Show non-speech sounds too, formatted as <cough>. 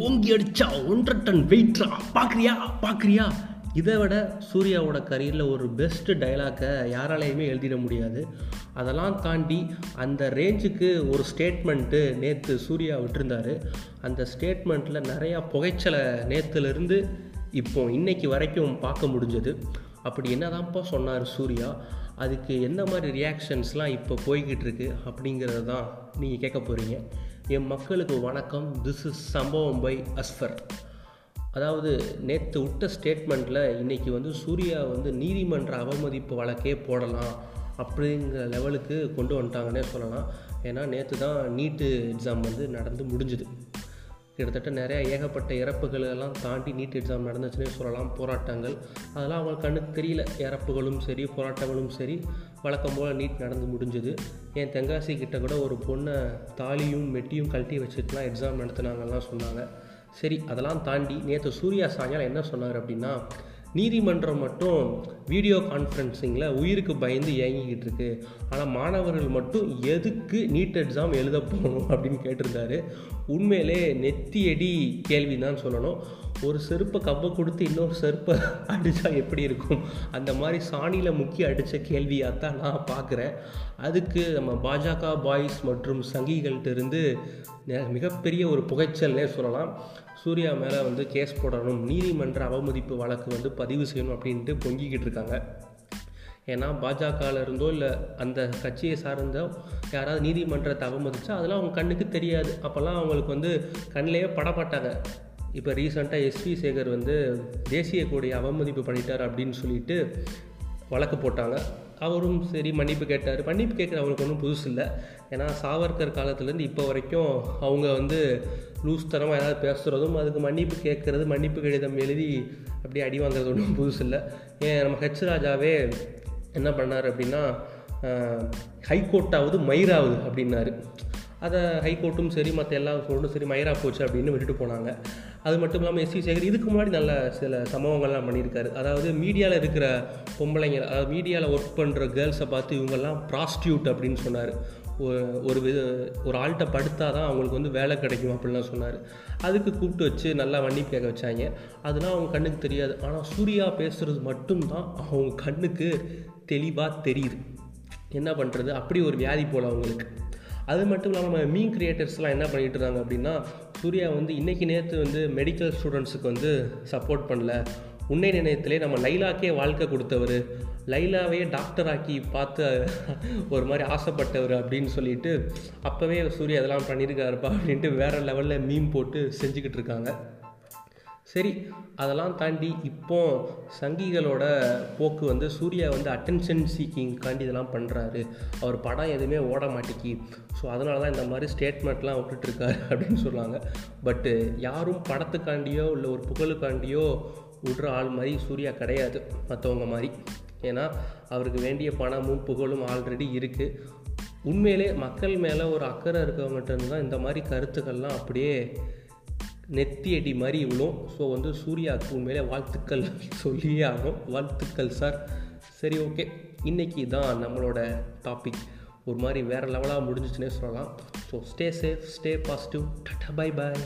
ஓங்கி அடிச்சா ஒன்றரை டன் வெயிட்ரா. பார்க்குறியா? பார்க்குறியா? இதை விட சூர்யாவோட கரியரில் ஒரு பெஸ்ட்டு டைலாக்கை யாராலையுமே எழுதிட முடியாது. அதெல்லாம் தாண்டி அந்த ரேஞ்சுக்கு ஒரு ஸ்டேட்மெண்ட்டு நேற்று சூர்யா விட்டுருந்தாரு. அந்த ஸ்டேட்மெண்ட்டில் நிறையா புகைச்சலை நேற்றுலேருந்து இப்போ இன்றைக்கி வரைக்கும் பார்க்க முடிஞ்சது. அப்படி என்னதான்ப்பா சொன்னார் சூர்யா? அதுக்கு என்ன மாதிரி ரியாக்ஷன்ஸ்லாம் இப்போ போய்கிட்டு இருக்கு அப்படிங்கிறது தான் நீங்கள் கேட்க போகிறீங்க என் மக்களுக்கு வணக்கம். This is Sambavam by Asfar அதாவது நேற்று விட்ட ஸ்டேட்மெண்ட்டில் இன்றைக்கி வந்து சூர்யா வந்து நீதிமன்ற அவமதிப்பு வழக்கே போடலாம் அப்படிங்கிற லெவலுக்கு கொண்டு வந்துட்டாங்கன்னே சொல்லலாம். ஏன்னா நேற்று தான் நீட்டு எக்ஸாம் வந்து நடந்து முடிஞ்சுது. கிட்டத்தட்ட நிறையா ஏகப்பட்ட இறப்புகளெல்லாம் தாண்டி நீட் எக்ஸாம் நடந்துச்சுன்னே சொல்லலாம். போராட்டங்கள். அதெல்லாம் அவங்க கண்ணுக்கு தெரியல. இறப்புகளும் சரி போராட்டங்களும் சரி வழக்கம் போல் நீட் நடந்து முடிஞ்சுது. என் தெங்காசி கிட்ட கூட ஒரு பொண்ணை தாலியும் மெட்டியும் கழட்டி வச்சுட்டுலாம் எக்ஸாம் நடத்துனாங்கலாம் சொன்னாங்க. சரி அதெல்லாம் தாண்டி நேற்று சூர்யா சாயங்காலம் என்ன சொன்னார் அப்படின்னா நீதிமன்றம் மட்டும் வீடியோ கான்ஃபரன்சிங்கில் உயிருக்கு பயந்து இயங்கிக்கிட்டு இருக்கு. ஆனால் மாணவர்கள் மட்டும் எதுக்கு நீட் எக்ஸாம் எழுத போகணும் அப்படின்னு கேட்டிருந்தாரு. உண்மையிலே நெத்தியடி கேள்வி தான் சொல்லணும். ஒரு செருப்பை கப்பை கொடுத்து இன்னொரு செருப்பை அடித்தா எப்படி இருக்கும்? அந்த மாதிரி சாணியில் முக்கிய அடித்த கேள்வியாக தான் நான் பார்க்குறேன். அதுக்கு நம்ம பாஜக பாய்ஸ் மற்றும் சங்கிகள்கிட்ட இருந்து மிகப்பெரிய ஒரு புகைச்சல்னே சொல்லலாம். சூர்யா மேலே வந்து கேஸ் போடணும் நீதிமன்ற அவமதிப்பு வழக்கு வந்து பதிவு செய்யணும் அப்படின்ட்டு பொங்கிக்கிட்டு இருக்காங்க. ஏன்னா பாஜகவில் இருந்தோ இல்லை அந்த கட்சியை சார்ந்தோ யாராவது நீதிமன்றத்தை அவமதிச்சா அதெல்லாம் அவங்க கண்ணுக்கு தெரியாது. அப்போல்லாம் அவங்களுக்கு வந்து கண்ணிலேயே படமாட்டாங்க. இப்போ ரீசெண்டாக எஸ்வி சேகர் வந்து தேசிய கொடியை அவமதிப்பு பண்ணிட்டார் அப்படின்னு சொல்லிட்டு வழக்கு போட்டாங்க. அவரும் சரி மன்னிப்பு கேட்டார். மன்னிப்பு கேட்குற அவருக்கு ஒன்றும் புதுசு இல்லை. ஏன்னா சாவர்கர் காலத்துலேருந்து இப்போ வரைக்கும் அவங்க வந்து லூஸ் தரமாக ஏதாவது பேசுகிறதும் அதுக்கு மன்னிப்பு கேட்குறது மன்னிப்பு கடிதம் எழுதி அப்படியே அடி வாங்குறது ஒன்றும் புதுசு இல்லை. ஏன் நம்ம ஹெச் ராஜாவே என்ன பண்ணார் அப்படின்னா ஹைகோர்ட்டாவது மயிராகுது அப்படின்னாரு. அதை ஹைகோர்ட்டும் சரி மற்ற எல்லா சொல்லும் சரி மயிரா போச்சு அப்படின்னு விட்டுட்டு போனாங்க. அது மட்டும் இல்லாமல் எஸ்வி சேகர் இதுக்கு முன்னாடி நல்ல சில சம்பவங்கள்லாம் பண்ணியிருக்காரு. அதாவது மீடியாவில் இருக்கிற பொம்பளைங்க அதாவது மீடியாவில் ஒர்க் பண்ணுற கேர்ள்ஸை பார்த்து இவங்கெல்லாம் ப்ராஸ்டியூட் அப்படின்னு சொன்னார். ஒரு வித ஒரு ஆள்கிட்ட படுத்தால் தான் அவங்களுக்கு வந்து வேலை கிடைக்கும் அப்படின்லாம் சொன்னார். அதுக்கு கூப்பிட்டு வச்சு நல்லா வண்டி கேட்க வச்சாங்க. அதெல்லாம் அவங்க கண்ணுக்கு தெரியாது. ஆனால் சூர்யா பேசுகிறது மட்டும்தான் அவங்க கண்ணுக்கு தெளிவாக தெரியுது. என்ன பண்ணுறது அப்படி ஒரு வியாதி போல் அவங்களுக்கு. அது மட்டும் இல்லாமல் நம்ம மீன் கிரியேட்டர்ஸ்லாம் என்ன பண்ணிகிட்டு இருக்காங்க அப்படின்னா சூர்யா வந்து இன்றைக்கி நேற்று வந்து மெடிக்கல் ஸ்டூடெண்ட்ஸுக்கு வந்து சப்போர்ட் பண்ணல. உன்னை நினையத்திலே நம்ம லைலாக்கே வாழ்க்கை கொடுத்தவர். லைலாவே டாக்டராக்கி பார்த்து ஒரு மாதிரி ஆசைப்பட்டவர் அப்படின்னு சொல்லிட்டு அப்போவே சூர்யா அதெல்லாம் பண்ணியிருக்காருப்பா அப்படின்ட்டு வேறு லெவலில் மீன் போட்டு செஞ்சுக்கிட்டு இருக்காங்க. சரி அதெல்லாம் தாண்டி இப்போ சங்கிகளோட போக்கு வந்து சூர்யா வந்து அட்டென்ஷன் சீக்கிங்காண்டி இதெல்லாம் பண்ணுறாரு அவர் படம் எதுவுமே ஓட மாட்டேக்கி. ஸோ அதனால தான் இந்த மாதிரி ஸ்டேட்மெண்ட்லாம் விட்டுட்ருக்காரு <laughs> அப்படின்னு சொல்லுவாங்க. பட்டு யாரும் படத்துக்காண்டியோ இல்லை ஒரு புகழுக்காண்டியோ விடுற ஆள் மாதிரி சூர்யா கிடையாது மற்றவங்க மாதிரி. ஏன்னா அவருக்கு வேண்டிய பணமும் புகழும் ஆல்ரெடி இருக்குது உண்மையிலே மக்கள் மேலே ஒரு அக்கறை இருக்கவங்ககிட்ட தான் இந்த மாதிரி கருத்துக்கள்லாம் அப்படியே நெத்தி அடி மாதிரி விழும். ஸோ வந்து சூர்யாவுக்கு உண்மையிலே வாழ்த்துக்கள் சொல்லியே ஆகும் வாழ்த்துக்கள் சார் சரி ஓகே இன்றைக்கி தான் நம்மளோட டாபிக் ஒரு மாதிரி வேறு லெவலாக முடிஞ்சிச்சுன்னே சொல்லலாம். So stay safe stay positive tata bye bye